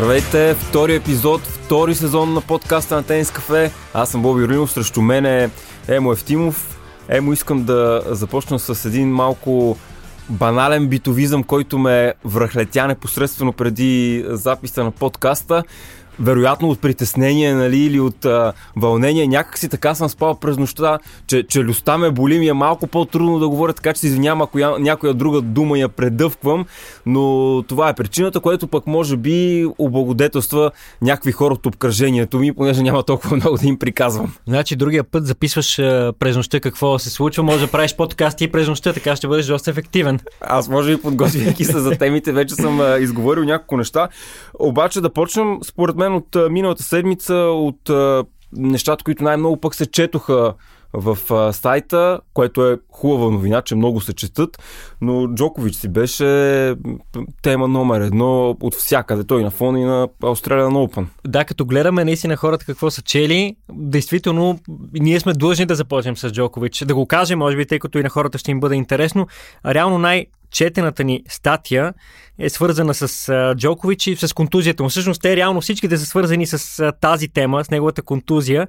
Здравейте, втори епизод, втори сезон на подкаста на Тенис Кафе. Аз съм Боби Ринов, срещу мен е Емо Ефтимов. Емо, искам да започна с един малко банален битовизъм, който ме връхлетя непосредствено преди записа на подкаста вероятно от притеснение нали, или от а, вълнение. Някак си така съм спал през нощта, че челюстта ме боли ми е малко по-трудно да говоря, така че се извинявам, ако я, някоя друга дума я предъвквам, но това е причината, което пък може би облагодетелства някакви хора от обкръжението ми, понеже няма толкова много да им приказвам. Значи другия път записваш а, през нощта какво се случва, може да правиш подкасти и през нощта, така ще бъдеш доста ефективен. Аз може би подготвяйки се за темите, вече съм а, изговорил няколко неща. Обаче да почнем, според мен, от а, миналата седмица, от нещата, които най-много пък се четоха в а, сайта, което е хубава новина, че много се четат, но Джокович си беше тема номер едно от всякъде. Той на фона и на Australian Open. Да, като гледаме наистина хората какво са чели, действително ние сме длъжни да започнем с Джокович. Да го кажем, може би, тъй като и на хората ще им бъде интересно. Реално най- четената ни статия е свързана с Джокович и с контузията му. Всъщност те реално всичките са свързани с тази тема, с неговата контузия.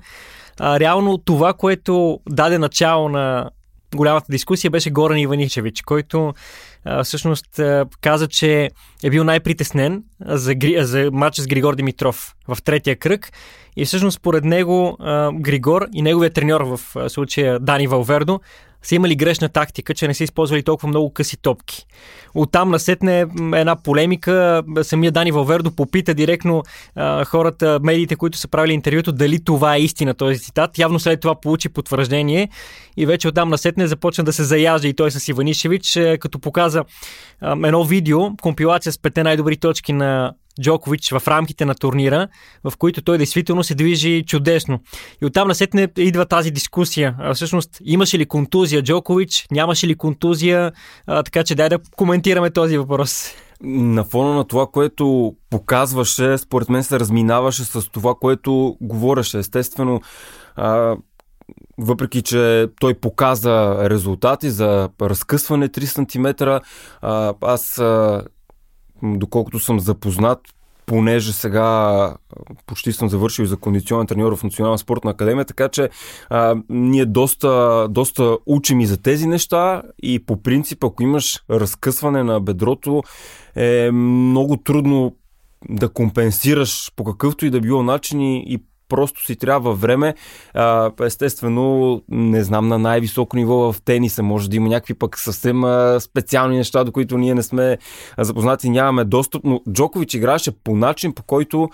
Реално това, което даде начало на голямата дискусия беше Горан Иваничевич, който всъщност каза, че е бил най-притеснен за, за матча с Григор Димитров в третия кръг и всъщност според него Григор и неговия треньор в случая Дани Валвердо са имали грешна тактика, че не са използвали толкова много къси топки. Оттам насетне една полемика. Самия Дани Валвердо попита директно а, хората, медиите, които са правили интервюто, дали това е истина този цитат. Явно след това получи потвърждение и вече оттам насетне започна да се заяжда и той с Иванишевич, като показа едно видео, компилация с пете най-добри точки на Джокович в рамките на турнира, в които той действително се движи чудесно. И оттам насетне идва тази дискусия. А, всъщност, имаше ли контузия Джокович, нямаше ли контузия, а, така че дай да коментираме този въпрос. На фона на това, което показваше, според мен се разминаваше с това, което говореше. Естествено, а, въпреки че той показа резултати за разкъсване 3 см, аз доколкото съм запознат, понеже сега почти съм завършил за кондиционен треньор в Национална спортна академия, така че а, ние доста, доста учим и за тези неща и по принцип, ако имаш разкъсване на бедрото, е много трудно да компенсираш по какъвто и да било начин и, и просто си трябва време. Естествено, не знам на най-високо ниво в тениса. Може да има някакви пък съвсем специални неща, до които ние не сме запознати, нямаме достъп, но Джокович играеше по начин, по който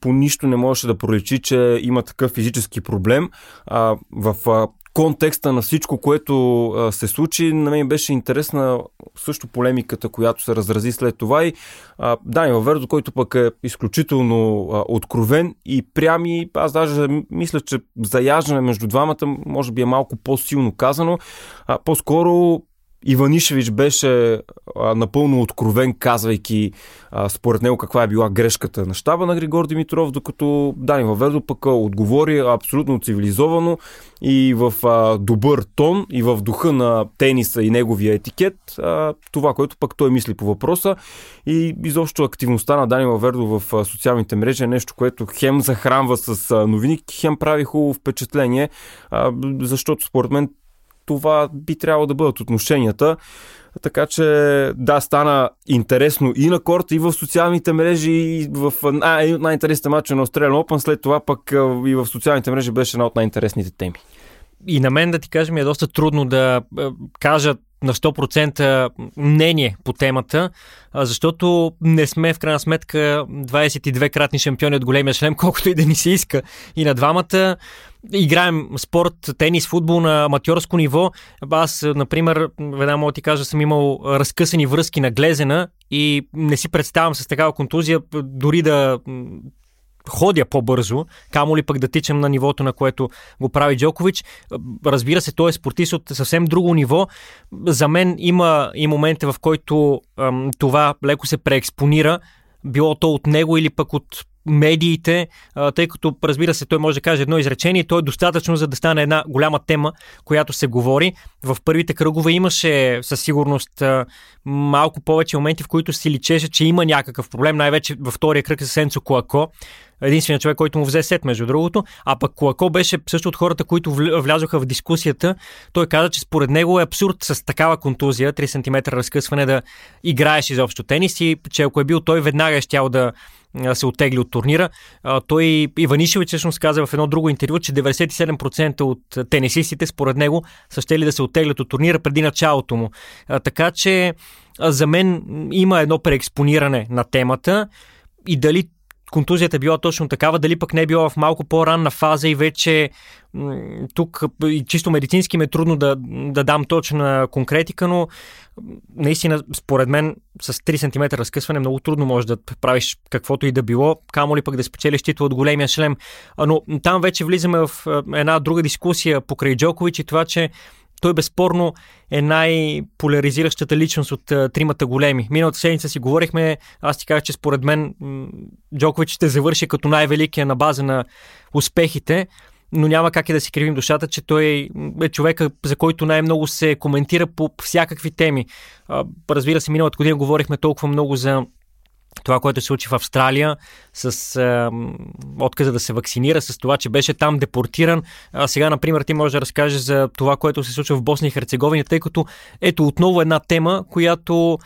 по нищо не можеше да проличи, че има такъв физически проблем. В контекста на всичко, което а, се случи, на мен беше интересна също полемиката, която се разрази след това и а, Данил Вердо, който пък е изключително а, откровен и прям и аз даже мисля, че заяждане между двамата може би е малко по-силно казано. А, по-скоро Иванишевич беше напълно откровен, казвайки според него каква е била грешката на щаба на Григор Димитров, докато Дани Ваведо пък отговори абсолютно цивилизовано и в добър тон и в духа на тениса и неговия етикет, това, което пък той мисли по въпроса. И изобщо активността на Дани Вавердо в социалните мрежи е нещо, което хем захранва с а, новини, хем прави хубаво впечатление, защото според мен това би трябвало да бъдат отношенията. Така че да, стана интересно и на корта, и в социалните мрежи, и в най- най-интересните матча на Australian Open, след това пък и в социалните мрежи беше една от най-интересните теми. И на мен да ти кажем е доста трудно да кажа на 100% мнение по темата, защото не сме в крайна сметка 22-кратни шампиони от големия шлем, колкото и да ни се иска. И на двамата играем спорт, тенис, футбол на аматьорско ниво. Аз, например, веднага мога ти кажа, съм имал разкъсани връзки на глезена и не си представям с такава контузия дори да ходя по-бързо, камо ли пък да тичам на нивото, на което го прави Джокович. Разбира се, той е спортист от съвсем друго ниво. За мен има и моменти, в който ам, това леко се преекспонира, било то от него или пък от медиите, тъй като, разбира се, той може да каже едно изречение, то е достатъчно за да стане една голяма тема, която се говори. В първите кръгове имаше със сигурност малко повече моменти, в които си личеше, че има някакъв проблем, най-вече във втория кръг с Сенцо Коако единственият човек, който му взе сет, между другото. А пък Куако беше също от хората, които влязоха в дискусията. Той каза, че според него е абсурд с такава контузия, 3 см разкъсване, да играеш изобщо тенис и че ако е бил той, веднага е щял да се оттегли от турнира. Той Иванишевич всъщност каза в едно друго интервю, че 97% от тенисистите според него са щели да се оттеглят от турнира преди началото му. Така че за мен има едно преекспониране на темата и дали контузията била точно такава, дали пък не е била в малко по-ранна фаза и вече тук чисто медицински ме е трудно да, да дам точна конкретика, но наистина, според мен, с 3 см разкъсване много трудно може да правиш каквото и да било, камо ли пък да спечелиш титул от големия шлем. Но там вече влизаме в една друга дискусия покрай Джокович и това, че той безспорно е най-поляризиращата личност от а, тримата големи. Миналата седмица си говорихме, аз ти казах, че според мен Джокович ще завърши като най-великия на база на успехите, но няма как и да си кривим душата, че той е човека, за който най-много се коментира по всякакви теми. А, разбира се, миналата година говорихме толкова много за това, което се случи в Австралия с е, отказа да се вакцинира, с това, че беше там депортиран. А сега, например, ти можеш да разкажеш за това, което се случва в Босния и Херцеговина, тъй като ето отново една тема, която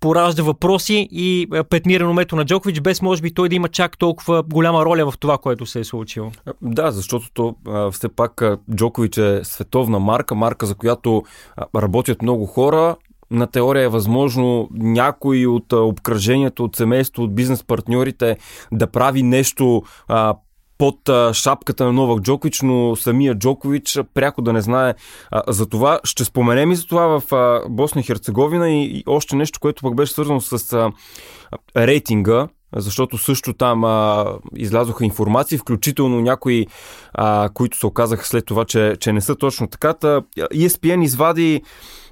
поражда въпроси и петни реномето на Джокович, без може би той да има чак толкова голяма роля в това, което се е случило. Да, защото то, а, все пак Джокович е световна марка, марка за която работят много хора, на теория е възможно някой от обкръжението, от семейство, от бизнес партньорите да прави нещо а, под а, шапката на Новак Джокович, но самия Джокович пряко да не знае а, за това. Ще споменем и за това в а, Босна и Херцеговина и, и още нещо, което пък беше свързано с а, рейтинга защото също там а, излязоха информации, включително някои, а, които се оказаха след това, че, че не са точно така. Та, ESPN извади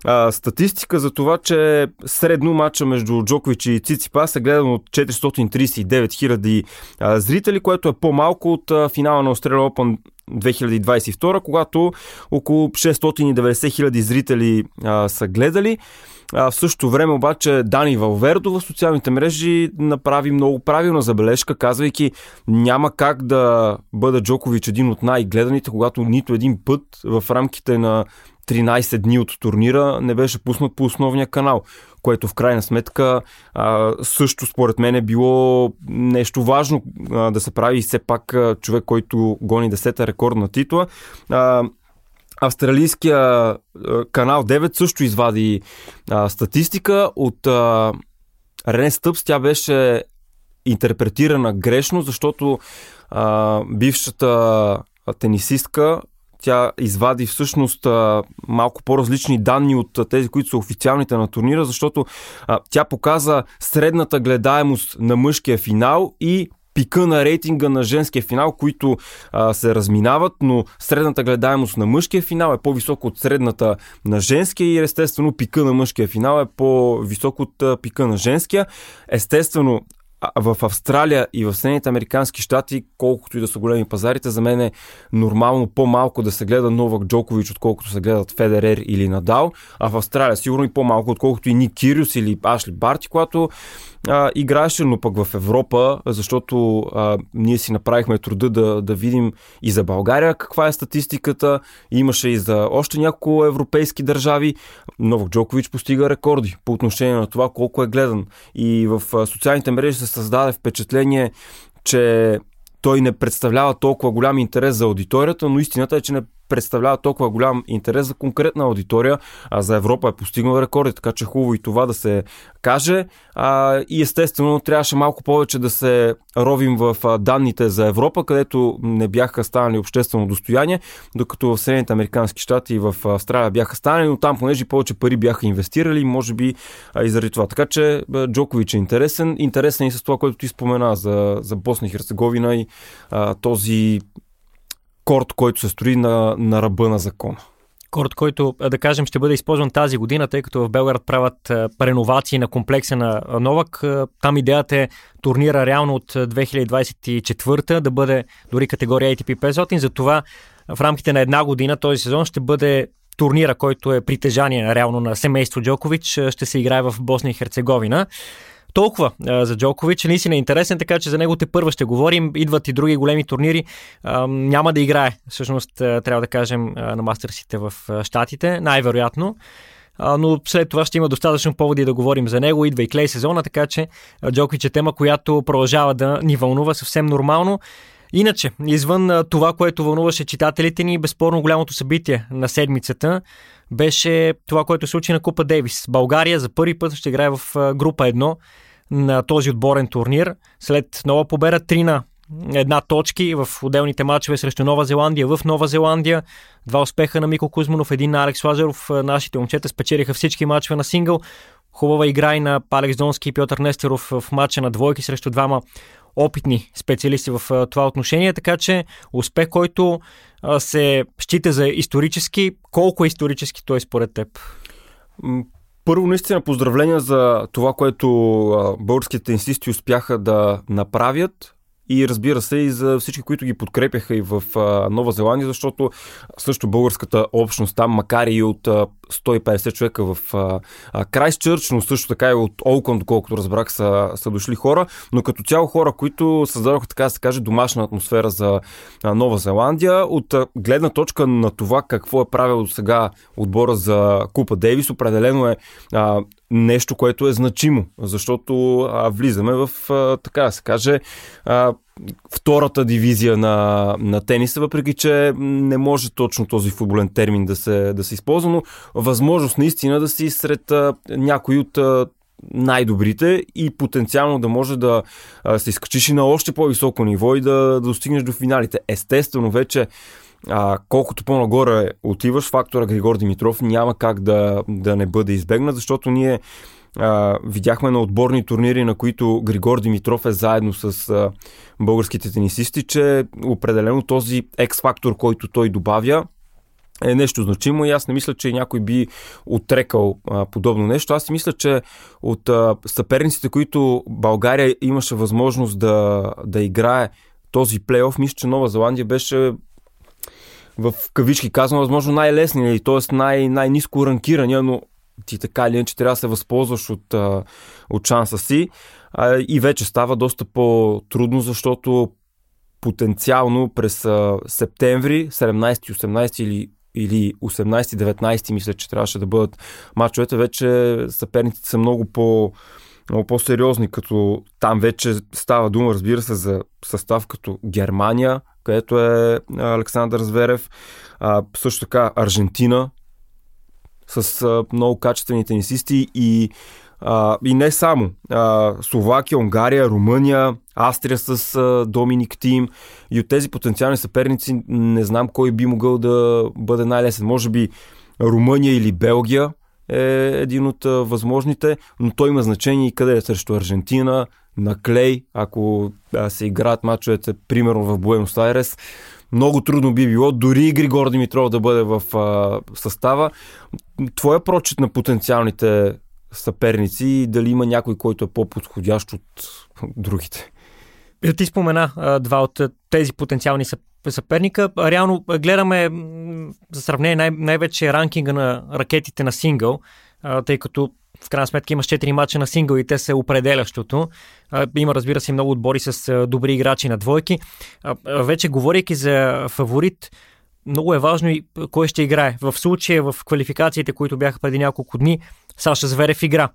а, статистика за това, че средно матча между Джокович и Циципас е гледан от 439 хиляди зрители, което е по-малко от а, финала на Australia Open 2022, когато около 690 хиляди зрители а, са гледали. А, в същото време обаче Дани Валвердо в социалните мрежи направи много правилна забележка, казвайки няма как да бъде Джокович един от най-гледаните, когато нито един път в рамките на 13 дни от турнира не беше пуснат по основния канал, което в крайна сметка а, също според мен е било нещо важно а, да се прави все пак а, човек, който гони 10-та рекордна титла. А, Австралийския а, канал 9 също извади а, статистика от а, Рене Стъпс. Тя беше интерпретирана грешно, защото а, бившата тенисистка тя извади всъщност а, малко по-различни данни от а, тези, които са официалните на турнира, защото а, тя показа средната гледаемост на мъжкия финал и пика на рейтинга на женския финал, които а, се разминават, но средната гледаемост на мъжкия финал е по-висока от средната на женския и естествено пика на мъжкия финал е по-висок от а, пика на женския. Естествено, в Австралия и в Съединените Американски щати, колкото и да са големи пазарите, за мен е нормално по-малко да се гледа Новак Джокович, отколкото се гледат Федерер или Надал, а в Австралия сигурно и по-малко, отколкото и Ник Кириус или Ашли Барти, когато а, играеше, но пък в Европа, защото а, ние си направихме труда да, да видим и за България каква е статистиката. Имаше и за още няколко европейски държави. Новак Джокович постига рекорди по отношение на това колко е гледан. И в социалните мрежи се създаде впечатление, че той не представлява толкова голям интерес за аудиторията, но истината е, че не представлява толкова голям интерес за конкретна аудитория, а за Европа е постигнал рекорди, така че хубаво и това да се каже. А, и естествено трябваше малко повече да се ровим в данните за Европа, където не бяха станали обществено достояние, докато в Съединените Американски щати и в Австралия бяха станали, но там понеже повече пари бяха инвестирали, може би а, и заради това. Така че Джокович е интересен. Интересен и с това, което ти спомена за, за Босна и Херцеговина и а, този корт, който се строи на, на ръба на закона. корт, който, да кажем, ще бъде използван тази година, тъй като в Белград правят реновации на комплекса на Новак. Там идеята е турнира реално от 2024 да бъде дори категория ATP 500. Затова в рамките на една година този сезон ще бъде турнира, който е притежание реално на семейство Джокович, ще се играе в Босния и Херцеговина толкова за Джокович. Наистина е интересен, така че за него те първа ще говорим. Идват и други големи турнири. Няма да играе, всъщност, трябва да кажем, на мастерсите в Штатите, най-вероятно. Но след това ще има достатъчно поводи да говорим за него. Идва и клей сезона, така че Джокович е тема, която продължава да ни вълнува съвсем нормално. Иначе, извън това, което вълнуваше читателите ни, безспорно голямото събитие на седмицата беше това, което случи на Купа Дейвис. България за първи път ще играе в група 1 на този отборен турнир. След нова победа 3 на една точки в отделните матчове срещу Нова Зеландия в Нова Зеландия. Два успеха на Мико Кузманов, един на Алекс Лазаров. Нашите момчета спечелиха всички матчове на сингъл. Хубава игра и на Алекс Донски и Пьотър Нестеров в матча на двойки срещу двама опитни специалисти в това отношение, така че успех, който се счита за исторически. Колко е исторически той според теб? Първо, наистина поздравления за това, което българските тенисисти успяха да направят и разбира се и за всички, които ги подкрепяха и в а, Нова Зеландия, защото също българската общност там, макар и от а, 150 човека в Крайстчърч, но също така и от Олкон, доколкото разбрах, са, са дошли хора, но като цяло хора, които създадоха, така да се каже, домашна атмосфера за Нова Зеландия. От гледна точка на това какво е правил до сега отбора за Купа Дейвис, определено е а, нещо, което е значимо, защото а, влизаме в, а, така да се каже, а, втората дивизия на, на тениса, въпреки че не може точно този футболен термин да се, да се използва, но възможност наистина да си сред а, някои от а, най-добрите и потенциално да може да а, се изкачиш и на още по-високо ниво и да, да достигнеш до финалите. Естествено, вече а, колкото по-нагоре отиваш, фактора Григор Димитров няма как да, да не бъде избегнат, защото ние а, видяхме на отборни турнири, на които Григор Димитров е заедно с а, българските тенисисти, че определено този X-фактор, който той добавя, е нещо значимо и аз не мисля, че някой би отрекал а, подобно нещо. Аз си мисля, че от а, съперниците, които България имаше възможност да, да играе този плейоф, мисля, че Нова Зеландия беше в кавички казвам, възможно най-лесния, т.е. Най- най-низко ранкирания, но ти така или иначе трябва да се възползваш от, от шанса си. И вече става доста по-трудно, защото потенциално през септември, 17-18 или или 18-19 мисля, че трябваше да бъдат мачовете, вече съперниците са много по много по-сериозни, като там вече става дума, разбира се, за състав като Германия, където е Александър Зверев, а, също така Аржентина, с а, много качествени тенисисти и, а, и не само. А, Словакия, Унгария, Румъния, Австрия с а, Доминик Тим и от тези потенциални съперници не знам кой би могъл да бъде най-лесен. Може би Румъния или Белгия е един от а, възможните, но той има значение и къде е срещу Аржентина, на клей, ако а, се играят мачовете, примерно в Буенос Айрес много трудно би било дори Григор Димитров да бъде в а, състава. Твоя прочит на потенциалните съперници и дали има някой, който е по-подходящ от другите? Ти спомена а, два от тези потенциални съперника. Реално гледаме за сравнение най- най-вече ранкинга на ракетите на сингъл, тъй като в крайна сметка имаш 4 мача на сингъл и те са определящото. Има, разбира се, много отбори с добри играчи на двойки. Вече говорейки за фаворит, много е важно и кой ще играе. В случая в квалификациите, които бяха преди няколко дни, Саша Зверев игра.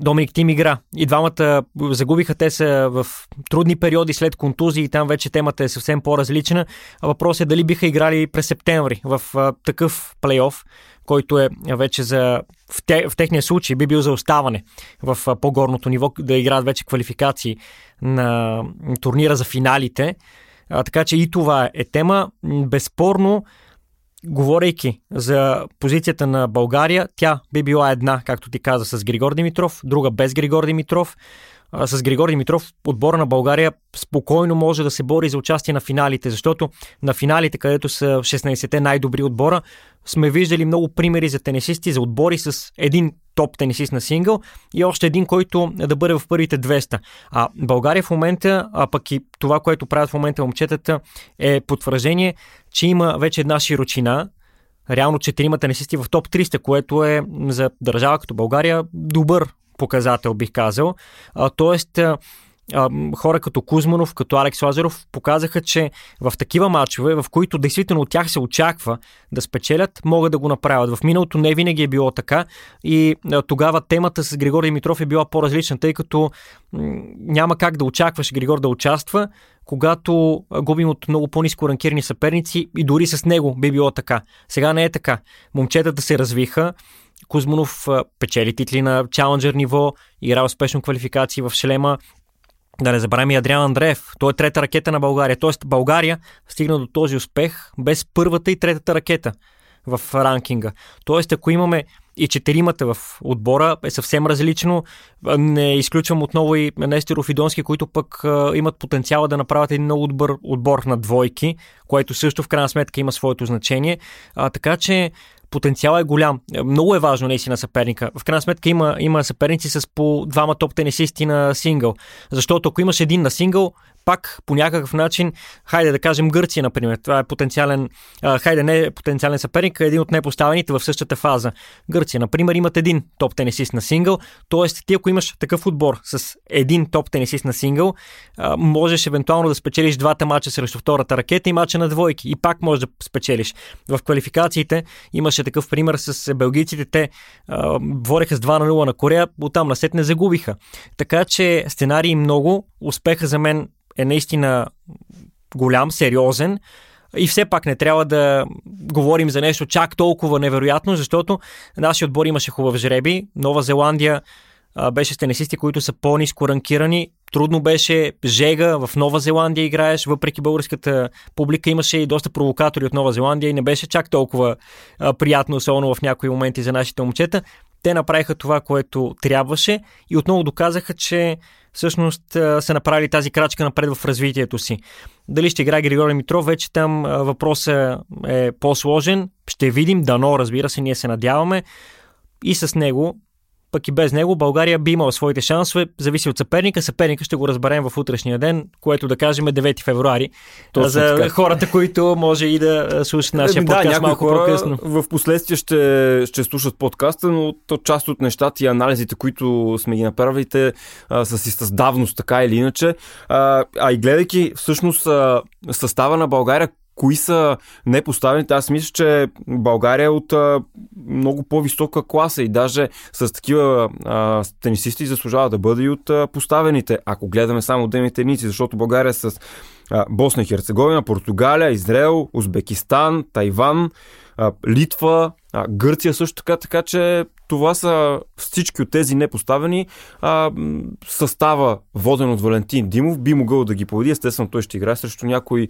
Доминик Тим игра. И двамата загубиха, те са в трудни периоди след контузии там вече темата е съвсем по-различна. Въпросът е дали биха играли през септември в а, такъв плейоф, който е вече за в, те, в техния случай би бил за оставане в а, по-горното ниво, да играят вече квалификации на турнира за финалите. А, така че и това е тема. Безспорно, говорейки за позицията на България, тя би била една, както ти каза, с Григор Димитров, друга без Григор Димитров. А, с Григор Димитров отбора на България спокойно може да се бори за участие на финалите, защото на финалите, където са 16-те най-добри отбора, сме виждали много примери за тенисисти, за отбори с един топ тенисист на сингъл и още един, който да бъде в първите 200. А България в момента, а пък и това, което правят в момента момчетата, е потвърждение, че има вече една широчина, реално четирима тенисисти в топ 300, което е за държава като България добър показател, бих казал. А, тоест, а, хора като Кузманов, като Алекс Лазаров показаха, че в такива матчове, в които действително от тях се очаква да спечелят, могат да го направят. В миналото не винаги е било така и тогава темата с Григор Димитров е била по-различна, тъй като няма как да очакваш Григор да участва, когато губим от много по-низко ранкирани съперници и дори с него би било така. Сега не е така. Момчетата се развиха, Кузманов печели титли на чаленджер ниво, игра успешно квалификации в шлема. Да не забравяме и Адриан Андреев. Той е трета ракета на България. Тоест България стигна до този успех без първата и третата ракета в ранкинга. Тоест, ако имаме и четиримата в отбора е съвсем различно. Не изключвам отново и Нестеров и Донски, които пък имат потенциала да направят един много добър отбор на двойки, което също в крайна сметка има своето значение. А, така че потенциал е голям. Много е важно наистина съперника. В крайна сметка има, има съперници с по двама топ тенисисти на сингъл. Защото ако имаш един на сингъл, пак по някакъв начин, хайде да кажем Гърция, например, това е потенциален, а, хайде не е потенциален съперник, а един от непоставените в същата фаза. Гърция, например, имат един топ тенисист на сингъл, т.е. ти ако имаш такъв отбор с един топ тенисист на сингъл, а, можеш евентуално да спечелиш двата мача срещу втората ракета и мача на двойки и пак можеш да спечелиш. В квалификациите имаше такъв пример с белгийците, те а, с 2 на 0 на Корея, оттам насет не загубиха. Така че сценарии много, успеха за мен е наистина голям, сериозен. И все пак не трябва да говорим за нещо чак толкова невероятно, защото нашия отбор имаше хубав жреби. Нова Зеландия а, беше с тенисисти, които са по-низко ранкирани. Трудно беше жега в Нова Зеландия играеш, въпреки българската публика имаше и доста провокатори от Нова Зеландия и не беше чак толкова а, приятно, особено в някои моменти за нашите момчета. Те направиха това, което трябваше и отново доказаха, че всъщност са направили тази крачка напред в развитието си. Дали ще играе Григорий Митров, вече там въпросът е по-сложен. Ще видим, дано, разбира се, ние се надяваме. И с него пък и без него България би имала своите шансове, зависи от съперника. Съперника ще го разберем в утрешния ден, което да кажем е 9 февруари. Точно за така. хората, които може и да слушат нашия да, подкаст малко хора по-късно. В последствие ще, ще слушат подкаста, но то част от нещата и анализите, които сме ги направили, те а, са си с давност, така или иначе. А, а и гледайки всъщност а, състава на България, кои са непоставените. Аз мисля, че България е от а, много по-висока класа и даже с такива а, тенисисти заслужава да бъде и от а, поставените, ако гледаме само отделните единици, защото България е с а, Босна и Херцеговина, Португалия, Израел, Узбекистан, Тайван, а, Литва, а, Гърция също така, така че това са всички от тези непоставени а, състава, воден от Валентин Димов, би могъл да ги победи. Естествено, той ще играе срещу някой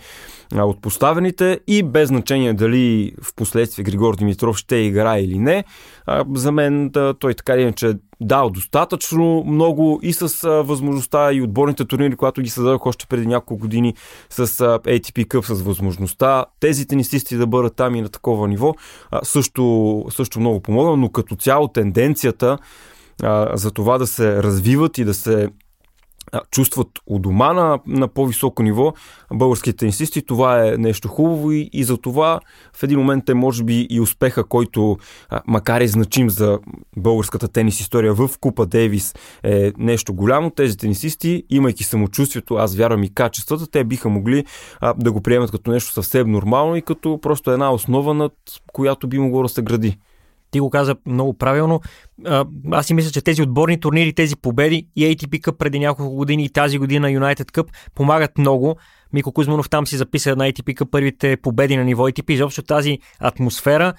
а, от поставените и без значение дали в последствие Григор Димитров ще играе или не. А, за мен да, той така или иначе дал достатъчно много и с а, възможността и отборните турнири, когато ги създадох още преди няколко години с а, ATP Cup, с възможността тези тенисисти да бъдат там и на такова ниво, а, също, също много помогна, но като цяло тенденцията а, за това да се развиват и да се чувстват у дома на, на по-високо ниво българските тенисисти. Това е нещо хубаво и, и за това в един момент е може би и успеха, който макар и значим за българската тенис история в Купа Дейвис е нещо голямо. Тези тенисисти, имайки самочувствието, аз вярвам и качествата, те биха могли а, да го приемат като нещо съвсем нормално и като просто една основа, над която би могло да се гради. Ти го каза много правилно. Аз си мисля, че тези отборни турнири, тези победи и ATP Cup преди няколко години и тази година United Cup помагат много. Мико Кузманов там си записа на ATP Cup първите победи на ниво ATP. Изобщо тази атмосфера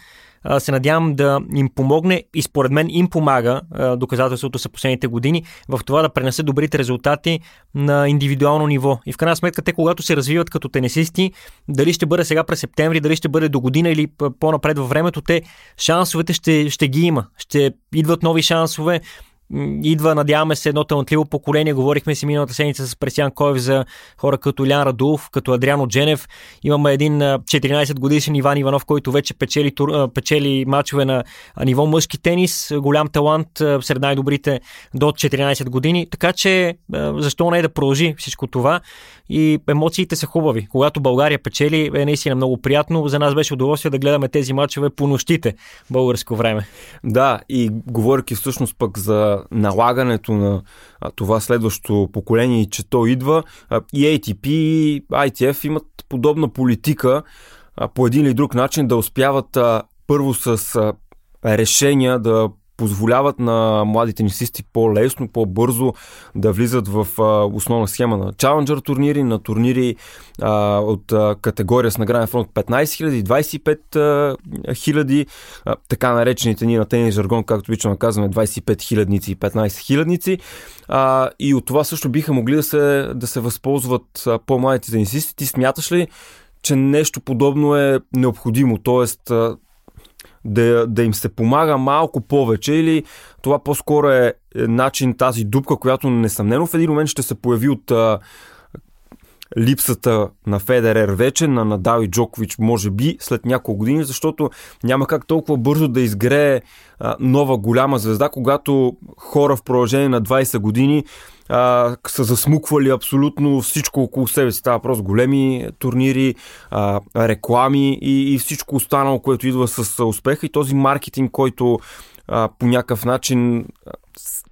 се надявам да им помогне и според мен им помага, доказателството са последните години, в това да пренесат добрите резултати на индивидуално ниво. И в крайна сметка те, когато се развиват като тенесисти, дали ще бъде сега през септември, дали ще бъде до година или по-напред във времето, те шансовете ще, ще ги има. Ще идват нови шансове, идва, надяваме се, едно талантливо поколение. Говорихме си миналата седмица с Пресян Коев за хора като Илян Радулов, като Адриано Дженев. Имаме един 14 годишен Иван Иванов, който вече печели, печели мачове на ниво мъжки тенис. Голям талант сред най-добрите до 14 години. Така че защо не е да продължи всичко това? И емоциите са хубави. Когато България печели, е наистина много приятно. За нас беше удоволствие да гледаме тези мачове по нощите българско време. Да, и говоряки всъщност пък за налагането на това следващо поколение и че то идва, и ATP и ITF имат подобна политика по един или друг начин да успяват първо с решения да позволяват на младите тенисисти по-лесно, по-бързо да влизат в основна схема на Challenger турнири, на турнири от категория с награден фронт 15 000, 25 000, а, така наречените ни на тенис жаргон, както обичаме казваме, 25 хилядници и 15 хилядници. И от това също биха могли да се, да се възползват по-младите тенисисти. Ти смяташ ли, че нещо подобно е необходимо? Тоест, да, да им се помага малко повече или това по-скоро е, е начин тази дупка, която несъмнено в един момент ще се появи от липсата на Федерер вече, на Надал и Джокович, може би, след няколко години, защото няма как толкова бързо да изгрее а, нова голяма звезда, когато хора в продължение на 20 години а, са засмуквали абсолютно всичко около себе си. Това просто големи турнири, а, реклами и, и всичко останало, което идва с успеха и този маркетинг, който по някакъв начин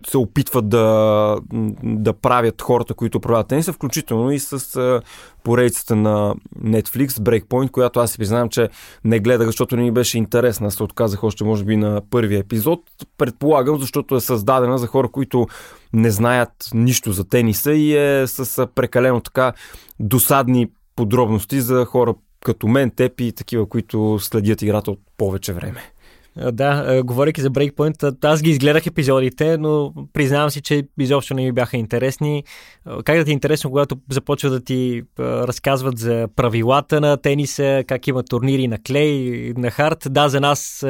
се опитват да, да правят хората, които правят тениса, включително и с поредицата на Netflix, Breakpoint, която аз си признавам, че не гледах, защото не ми беше интересна. Се отказах още, може би, на първия епизод. Предполагам, защото е създадена за хора, които не знаят нищо за тениса и е с прекалено така досадни подробности за хора като мен, теб и такива, които следят играта от повече време. Да, говоряки за Breakpoint, аз ги изгледах епизодите, но признавам си, че изобщо не ми бяха интересни. Как да ти е интересно, когато започват да ти разказват за правилата на тениса, как има турнири на клей, на хард? Да, за нас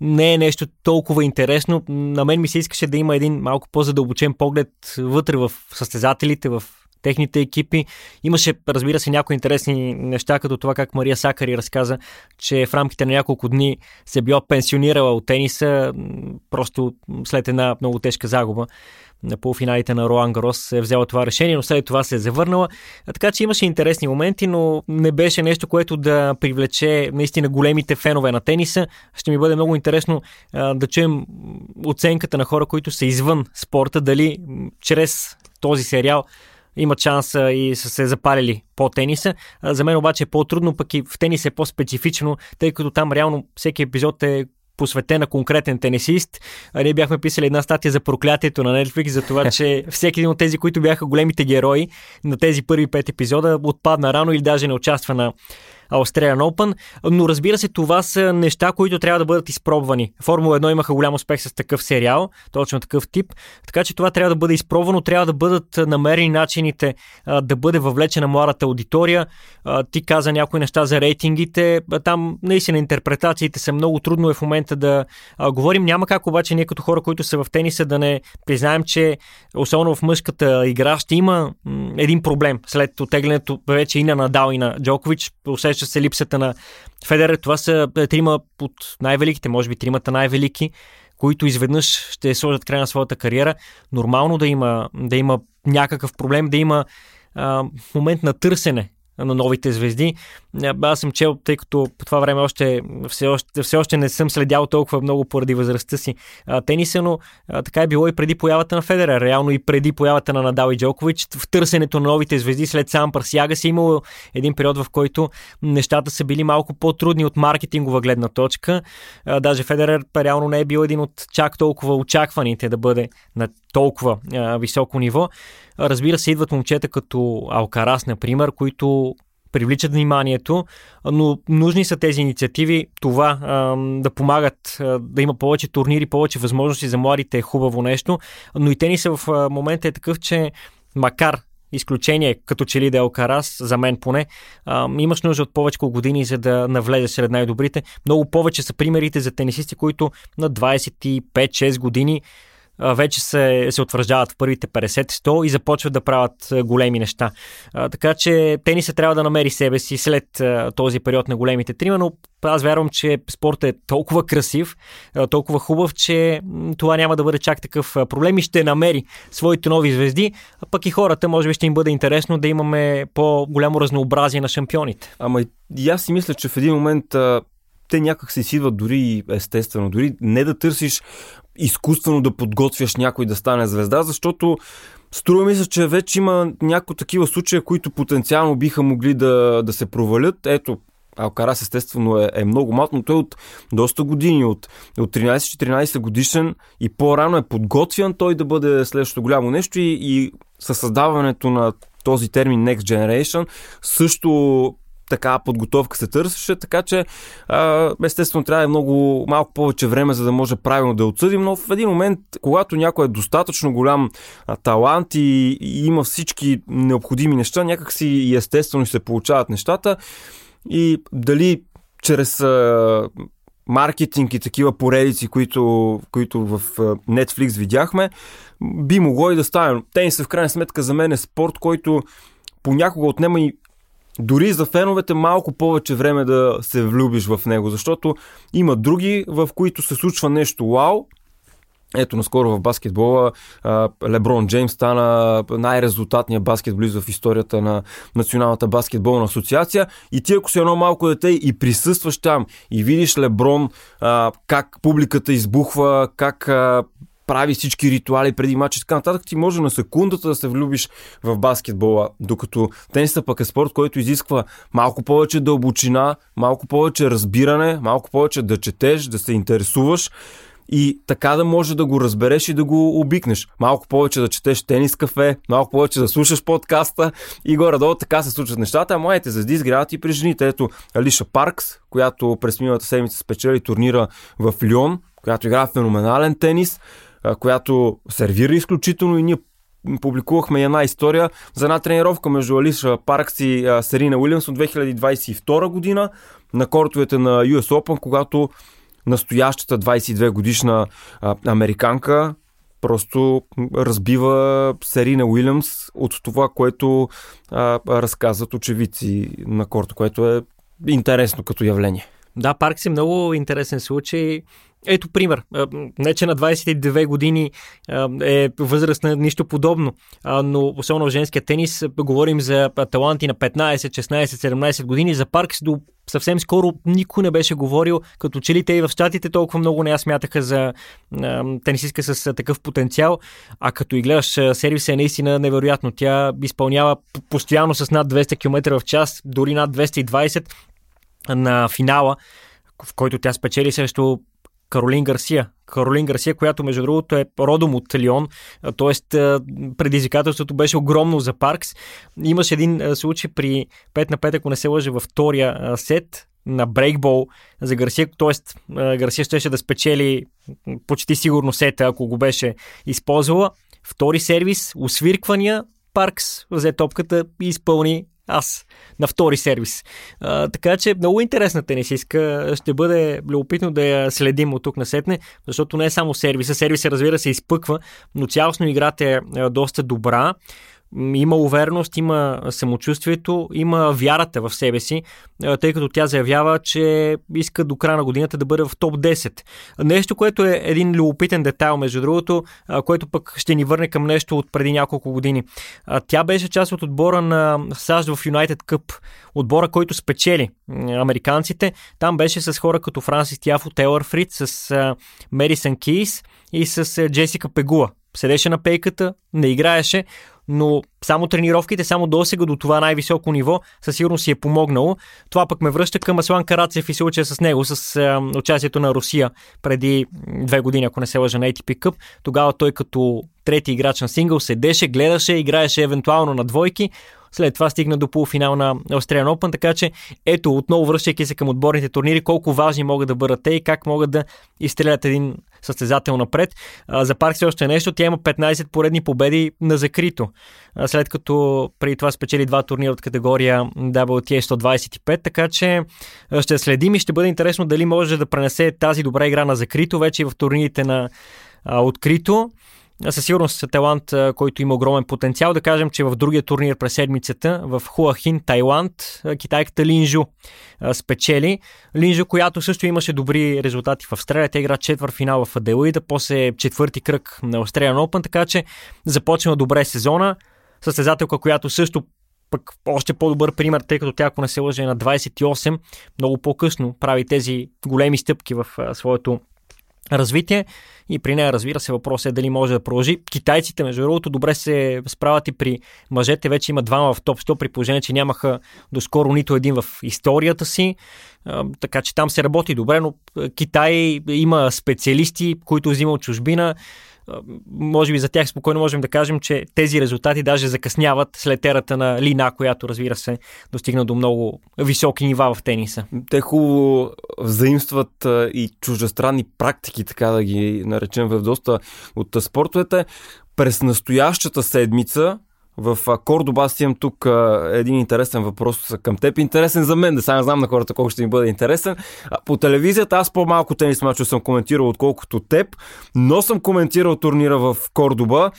не е нещо толкова интересно. На мен ми се искаше да има един малко по-задълбочен поглед вътре в състезателите, в техните екипи. Имаше, разбира се, някои интересни неща, като това как Мария Сакари разказа, че в рамките на няколко дни се била пенсионирала от тениса, просто след една много тежка загуба на полуфиналите на Роан Гарос е взела това решение, но след това се е завърнала. Така че имаше интересни моменти, но не беше нещо, което да привлече наистина големите фенове на тениса. Ще ми бъде много интересно а, да чуем оценката на хора, които са извън спорта, дали чрез този сериал имат шанс и са се запалили по тениса. За мен обаче е по-трудно, пък и в тенис е по-специфично, тъй като там реално всеки епизод е посветен на конкретен тенисист. Ние бяхме писали една статия за проклятието на Netflix, за това, че всеки един от тези, които бяха големите герои на тези първи пет епизода, отпадна рано или даже не участва на Australian Open, но разбира се, това са неща, които трябва да бъдат изпробвани. Формула 1 имаха голям успех с такъв сериал, точно такъв тип, така че това трябва да бъде изпробвано, трябва да бъдат намерени начините да бъде въвлечена младата аудитория. Ти каза някои неща за рейтингите, там наистина интерпретациите са много трудно е в момента да говорим. Няма как обаче ние като хора, които са в тениса, да не признаем, че особено в мъжката игра ще има един проблем след отеглянето вече и на Надал и на Джокович усеща се липсата на Федерер. Това са е, трима от най-великите, може би тримата най-велики, които изведнъж ще сложат край на своята кариера. Нормално да има, да има някакъв проблем, да има а, момент на търсене на новите звезди. Аз съм чел, тъй като по това време още, все, още, все още не съм следял толкова много поради възрастта си тениса, но така е било и преди появата на Федера. Реално и преди появата на Надал и Джокович. В търсенето на новите звезди след сам Парсиага си имало един период, в който нещата са били малко по-трудни от маркетингова гледна точка. Даже Федерер реално не е бил един от чак толкова очакваните да бъде на толкова високо ниво. Разбира се, идват момчета като Алкарас, например, които привличат вниманието, но нужни са тези инициативи, това да помагат, да има повече турнири, повече възможности за младите е хубаво нещо, но и тениса в момента е такъв, че макар изключение, като че ли да е Алкарас, за мен поне, а, имаш нужда от повече години, за да навлезеш сред най-добрите. Много повече са примерите за тенисисти, които на 25-6 години вече се, се утвърждават в първите 50-100 и започват да правят големи неща. Така че тенисът трябва да намери себе си след този период на големите трима, но аз вярвам, че спортът е толкова красив, толкова хубав, че това няма да бъде чак такъв проблем и ще намери своите нови звезди, а пък и хората може би ще им бъде интересно да имаме по-голямо разнообразие на шампионите. Ама и аз си мисля, че в един момент те някак се идват дори естествено, дори не да търсиш изкуствено да подготвяш някой да стане звезда, защото Струва ми се, че вече има някои такива случаи, които потенциално биха могли да, да се провалят. Ето, Алкарас естествено е, е много млад, но той от доста години, от, от 13-14 годишен и по-рано е подготвян той да бъде следващото голямо нещо и, и със създаването на този термин Next Generation също така подготовка се търсеше, така че естествено трябва е много малко повече време, за да може правилно да отсъдим, но в един момент, когато някой е достатъчно голям талант и, и има всички необходими неща, някакси и естествено се получават нещата и дали чрез маркетинг и такива поредици, които, които в Netflix видяхме, би могло и да стане. Тенис в крайна сметка за мен е спорт, който понякога отнема и дори за феновете малко повече време да се влюбиш в него, защото има други, в които се случва нещо вау, ето, наскоро в баскетбола Леброн Джеймс стана най-резултатният баскетболист в историята на Националната баскетболна асоциация. И ти, ако си едно малко дете и присъстваш там и видиш Леброн как публиката избухва, как прави всички ритуали преди матч и така нататък, ти може на секундата да се влюбиш в баскетбола, докато тенисът пък е спорт, който изисква малко повече дълбочина, малко повече разбиране, малко повече да четеш, да се интересуваш и така да може да го разбереш и да го обикнеш. Малко повече да четеш тенис кафе, малко повече да слушаш подкаста и горе-долу така се случват нещата, а моите звезди изгряват и при жените. Ето Алиша Паркс, която през миналата седмица спечели турнира в Лион, която играе феноменален тенис която сервира изключително и ние публикувахме една история за една тренировка между Алиша Паркс и Серина Уилямс от 2022 година на кортовете на US Open, когато настоящата 22 годишна американка просто разбива Серина Уилямс от това, което а, разказват очевидци на корта, което е интересно като явление. Да, Паркс е много интересен случай. Ето пример. Не, че на 22 години е възраст на нищо подобно, но особено в женския тенис говорим за таланти на 15, 16, 17 години. За Паркс до съвсем скоро никой не беше говорил, като че ли те и в щатите толкова много не я смятаха за тенисистка с такъв потенциал, а като и гледаш сервиса е наистина невероятно. Тя изпълнява постоянно с над 200 км в час, дори над 220 на финала, в който тя спечели срещу Каролин Гарсия. Каролин Гарсия, която между другото е родом от Лион, т.е. предизвикателството беше огромно за Паркс. Имаше един случай при 5 на 5, ако не се лъжа, във втория сет на брейкбол за Гарсия, т.е. Гарсия щеше да спечели почти сигурно сета, ако го беше използвала. Втори сервис, освирквания, Паркс взе топката и изпълни аз на втори сервис. А, така че много интересна тенисистка. Ще бъде любопитно да я следим от тук насетне, защото не е само сервиса. Сервиса, разбира се, изпъква, но цялостно играта е доста добра има увереност, има самочувствието, има вярата в себе си, тъй като тя заявява, че иска до края на годината да бъде в топ 10. Нещо, което е един любопитен детайл, между другото, което пък ще ни върне към нещо от преди няколко години. Тя беше част от отбора на САЩ в United Cup, отбора, който спечели американците. Там беше с хора като Франсис Тяфо, Тейлър Фрид, с Мерисън Кейс и с Джесика Пегула. Седеше на пейката, не играеше, но само тренировките, само досега до това най-високо ниво, със сигурност си е помогнало. Това пък ме връща към Аслан Карацев и случая с него, с е, участието на Русия преди две години, ако не се лъжа на ATP Cup. Тогава той като трети играч на сингъл седеше, гледаше, играеше евентуално на двойки, след това стигна до полуфинал на Australian Open, така че ето, отново връщайки се към отборните турнири, колко важни могат да бъдат те и как могат да изстрелят един състезател напред. За Парк все още нещо, тя има 15 поредни победи на закрито, след като преди това спечели два турнира от категория WTA 125, така че ще следим и ще бъде интересно дали може да пренесе тази добра игра на закрито вече в турнирите на открито със сигурност е талант, който има огромен потенциал. Да кажем, че в другия турнир през седмицата в Хуахин, Тайланд, китайката Линжу спечели. Линжу, която също имаше добри резултати в Австралия. Тя игра четвър финал в Аделаида, после четвърти кръг на Australian Open, така че започна добре сезона. Състезателка, която също пък още по-добър пример, тъй като тя, ако не се лъже на 28, много по-късно прави тези големи стъпки в своето развитие и при нея, разбира се, въпрос е дали може да продължи. Китайците, между другото, добре се справят и при мъжете. Вече има двама в топ 100, при положение, че нямаха доскоро нито един в историята си. Така че там се работи добре, но Китай има специалисти, които взима от чужбина може би за тях спокойно можем да кажем, че тези резултати даже закъсняват след ерата на Лина, която разбира се достигна до много високи нива в тениса. Те хубаво взаимстват и чуждестранни практики, така да ги наречем в доста от спортовете. През настоящата седмица в Кордоба аз имам тук един интересен въпрос към теб. Интересен за мен, да сега знам на хората колко ще ми бъде интересен. По телевизията аз по-малко тенис мачо съм коментирал, отколкото теб, но съм коментирал турнира в Кордоба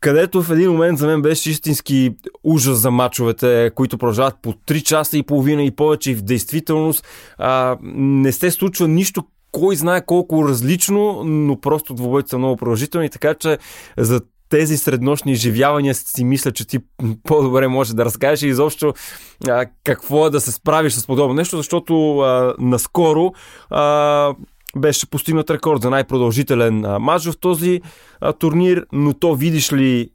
където в един момент за мен беше истински ужас за мачовете, които продължават по 3 часа и половина и повече и в действителност а, не се случва нищо кой знае колко различно, но просто двобойците са много продължителни, така че за тези среднощни изживявания си мисля, че ти по-добре може да разкажеш и изобщо а, какво е да се справиш с подобно нещо, защото а, наскоро а, беше постигнат рекорд за най-продължителен матч в този а, турнир, но то видиш ли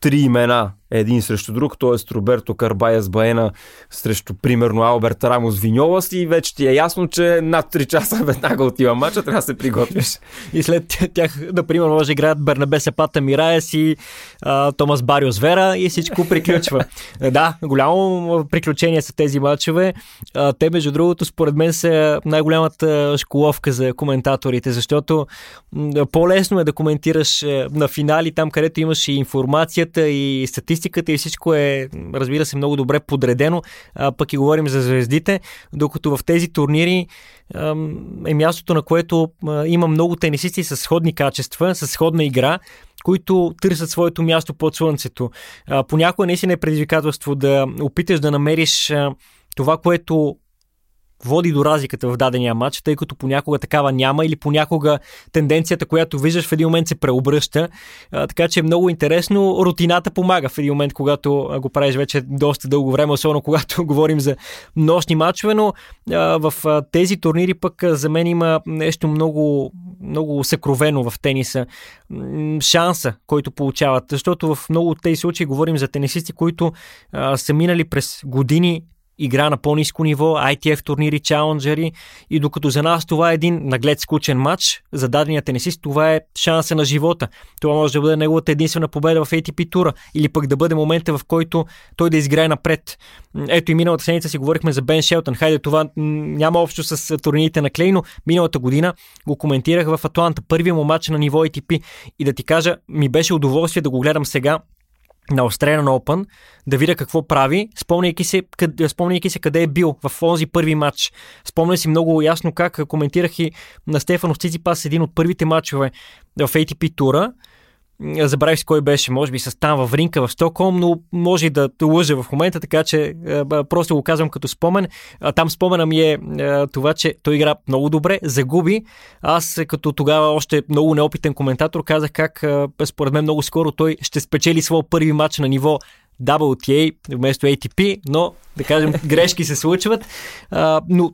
три имена един срещу друг, т.е. Роберто Карбая с Баена срещу примерно Алберт Рамос Виньолас и вече ти е ясно, че над 3 часа веднага отива мача, трябва да се приготвиш. И след тях, например, може да играят Бернабе Сепата Мираес и а, Томас Бариос Вера и всичко приключва. да, голямо приключение са тези мачове. А, те, между другото, според мен са най-голямата школовка за коментаторите, защото по-лесно е да коментираш е, на финали, там където имаш и информацията и статистиката статистиката и всичко е, разбира се, много добре подредено, а, пък и говорим за звездите, докато в тези турнири е мястото, на което има много тенисисти с сходни качества, с сходна игра, които търсят своето място под слънцето. Понякога наистина е предизвикателство да опиташ да намериш това, което води до разликата в дадения матч, тъй като понякога такава няма или понякога тенденцията, която виждаш в един момент се преобръща. А, така че е много интересно. Рутината помага в един момент, когато го правиш вече доста дълго време, особено когато говорим за нощни матчове, но а, в а, тези турнири пък за мен има нещо много, много съкровено в тениса. Шанса, който получават, защото в много от тези случаи говорим за тенисисти, които а, са минали през години игра на по-низко ниво, ITF турнири, чаленджери и докато за нас това е един наглед скучен матч, за дадения тенисист това е шанса на живота. Това може да бъде неговата единствена победа в ATP тура или пък да бъде момента в който той да изграе напред. Ето и миналата седмица си говорихме за Бен Шелтън. Хайде, това няма общо с турнирите на Клей, но миналата година го коментирах в Атланта. Първият му матч на ниво ATP и да ти кажа, ми беше удоволствие да го гледам сега на Australian Open, да видя какво прави, спомняйки се, къде, спомняйки се къде е бил в този първи матч. Спомня си много ясно как коментирах и на Стефанов Циципас един от първите матчове в ATP тура Забравих си кой беше, може би с там в Ринка в Стокхолм, но може и да лъжа в момента, така че просто го казвам като спомен. Там спомена ми е това, че той игра много добре, загуби. Аз като тогава още много неопитен коментатор казах как според мен много скоро той ще спечели своя първи матч на ниво WTA вместо ATP, но да кажем грешки се случват. но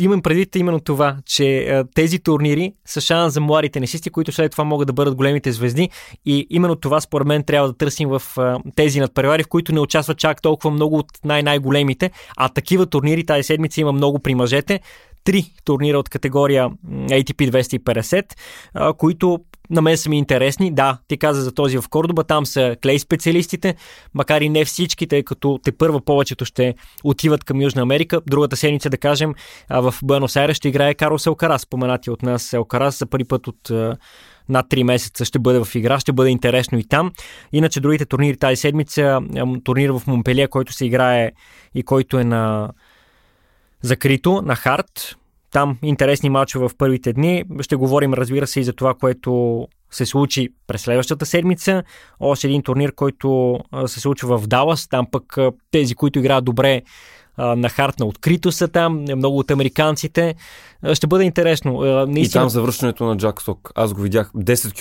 имам предвид именно това, че а, тези турнири са шанс за млади тенисисти, които след това могат да бъдат големите звезди. И именно това според мен трябва да търсим в а, тези надпревари, в които не участват чак толкова много от най-най-големите, а такива турнири тази седмица има много при мъжете. Три турнира от категория ATP 250, които на мен са ми интересни. Да, ти каза за този в Кордоба, там са клей специалистите, макар и не всички, тъй като те първа повечето ще отиват към Южна Америка. Другата седмица, да кажем, в Буенос Айрес ще играе Карлос Елкарас, споменати от нас Елкарас за първи път от над 3 месеца ще бъде в игра, ще бъде интересно и там. Иначе другите турнири тази седмица, турнир в Монпелия, който се играе и който е на закрито, на хард, там интересни мачове в първите дни. Ще говорим, разбира се, и за това, което се случи през следващата седмица. Още един турнир, който се случва в Далас. Там пък тези, които играят добре на харт на открито са там, много от американците. Ще бъде интересно. Наистина... И там завръщането на Джак Сок. Аз го видях 10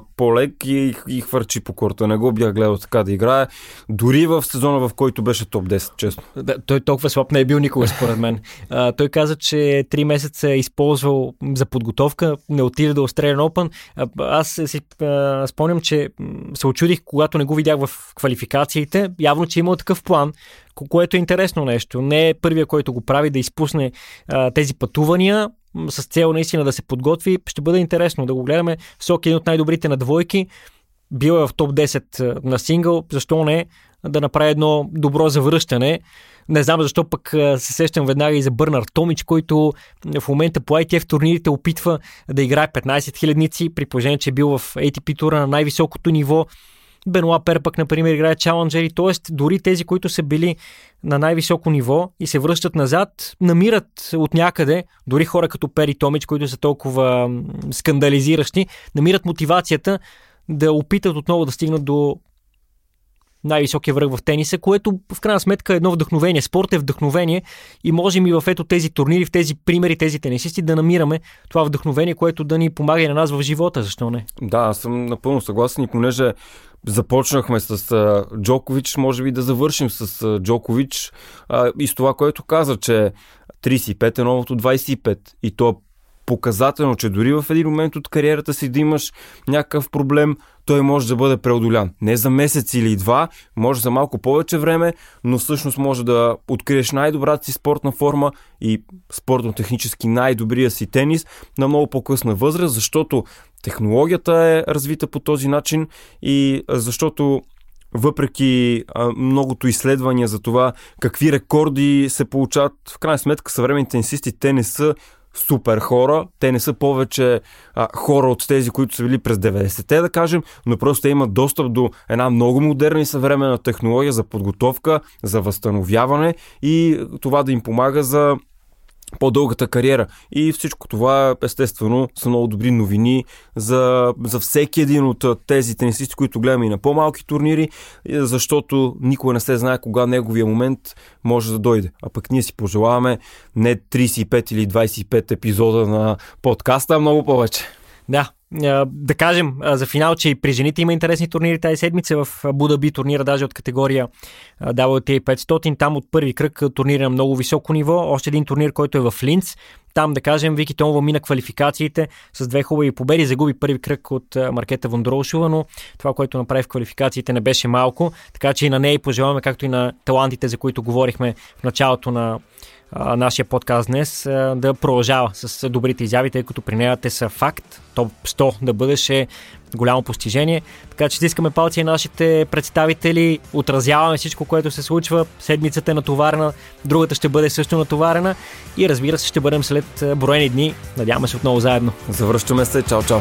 кг по-лек и, и хвърчи по корта. Не го бях гледал така да играе. Дори в сезона, в който беше топ 10, честно. Да, той толкова слаб не е бил никога, според мен. А, той каза, че 3 месеца е използвал за подготовка, не отиде да Australian Open. А, аз си а, спомням, че се очудих, когато не го видях в квалификациите. Явно, че е имал такъв план, което е интересно нещо. Не е първия, който го прави да изпусне а, тези пътувания с цел наистина да се подготви. Ще бъде интересно да го гледаме. Сок е един от най-добрите на двойки. Бил е в топ 10 на сингъл. Защо не да направи едно добро завръщане? Не знам защо пък се сещам веднага и за Бърнар Томич, който в момента по ITF турнирите опитва да играе 15 хилядници, при положение, че е бил в ATP тура на най-високото ниво. Бенуа Пер пък, например, играе чаленджери, т.е. дори тези, които са били на най-високо ниво и се връщат назад, намират от някъде, дори хора като Пери Томич, които са толкова скандализиращи, намират мотивацията да опитат отново да стигнат до най-високия връх в тениса, което в крайна сметка е едно вдъхновение. Спорт е вдъхновение и можем и в ето тези турнири, в тези примери, тези тенисисти да намираме това вдъхновение, което да ни помага и на нас в живота. Защо не? Да, аз съм напълно съгласен и понеже започнахме с а, Джокович, може би да завършим с а, Джокович а, и с това, което каза, че 35 е новото 25 и то показателно, че дори в един момент от кариерата си да имаш някакъв проблем, той може да бъде преодолян. Не за месец или два, може за малко повече време, но всъщност може да откриеш най-добрата си спортна форма и спортно-технически най-добрия си тенис на много по-късна възраст, защото технологията е развита по този начин и защото въпреки многото изследвания за това какви рекорди се получават, в крайна сметка съвременните тенисисти те не са супер хора. Те не са повече а, хора от тези, които са били през 90-те, да кажем, но просто те имат достъп до една много модерна и съвременна технология за подготовка, за възстановяване и това да им помага за по-дългата кариера. И всичко това, естествено, са много добри новини за, за всеки един от тези тенисисти, които гледаме и на по-малки турнири, защото никога не се знае кога неговия момент може да дойде. А пък ние си пожелаваме не 35 или 25 епизода на подкаста, а много повече. Да, да кажем за финал, че и при жените има интересни турнири тази седмица в Будаби турнира, даже от категория WTA 500. Там от първи кръг турнира на много високо ниво. Още един турнир, който е в Линц. Там, да кажем, Вики Томова мина квалификациите с две хубави победи. Загуби първи кръг от Маркета Вондроушова, но това, което направи в квалификациите не беше малко. Така че и на нея пожелаваме, както и на талантите, за които говорихме в началото на нашия подкаст днес да продължава с добрите изяви, тъй като при нея те са факт. Топ 100 да бъдеш е голямо постижение. Така че стискаме палци на нашите представители, отразяваме всичко, което се случва. Седмицата е натоварена, другата ще бъде също натоварена и разбира се ще бъдем след броени дни. Надяваме се отново заедно. Завръщаме се. Чао, чао.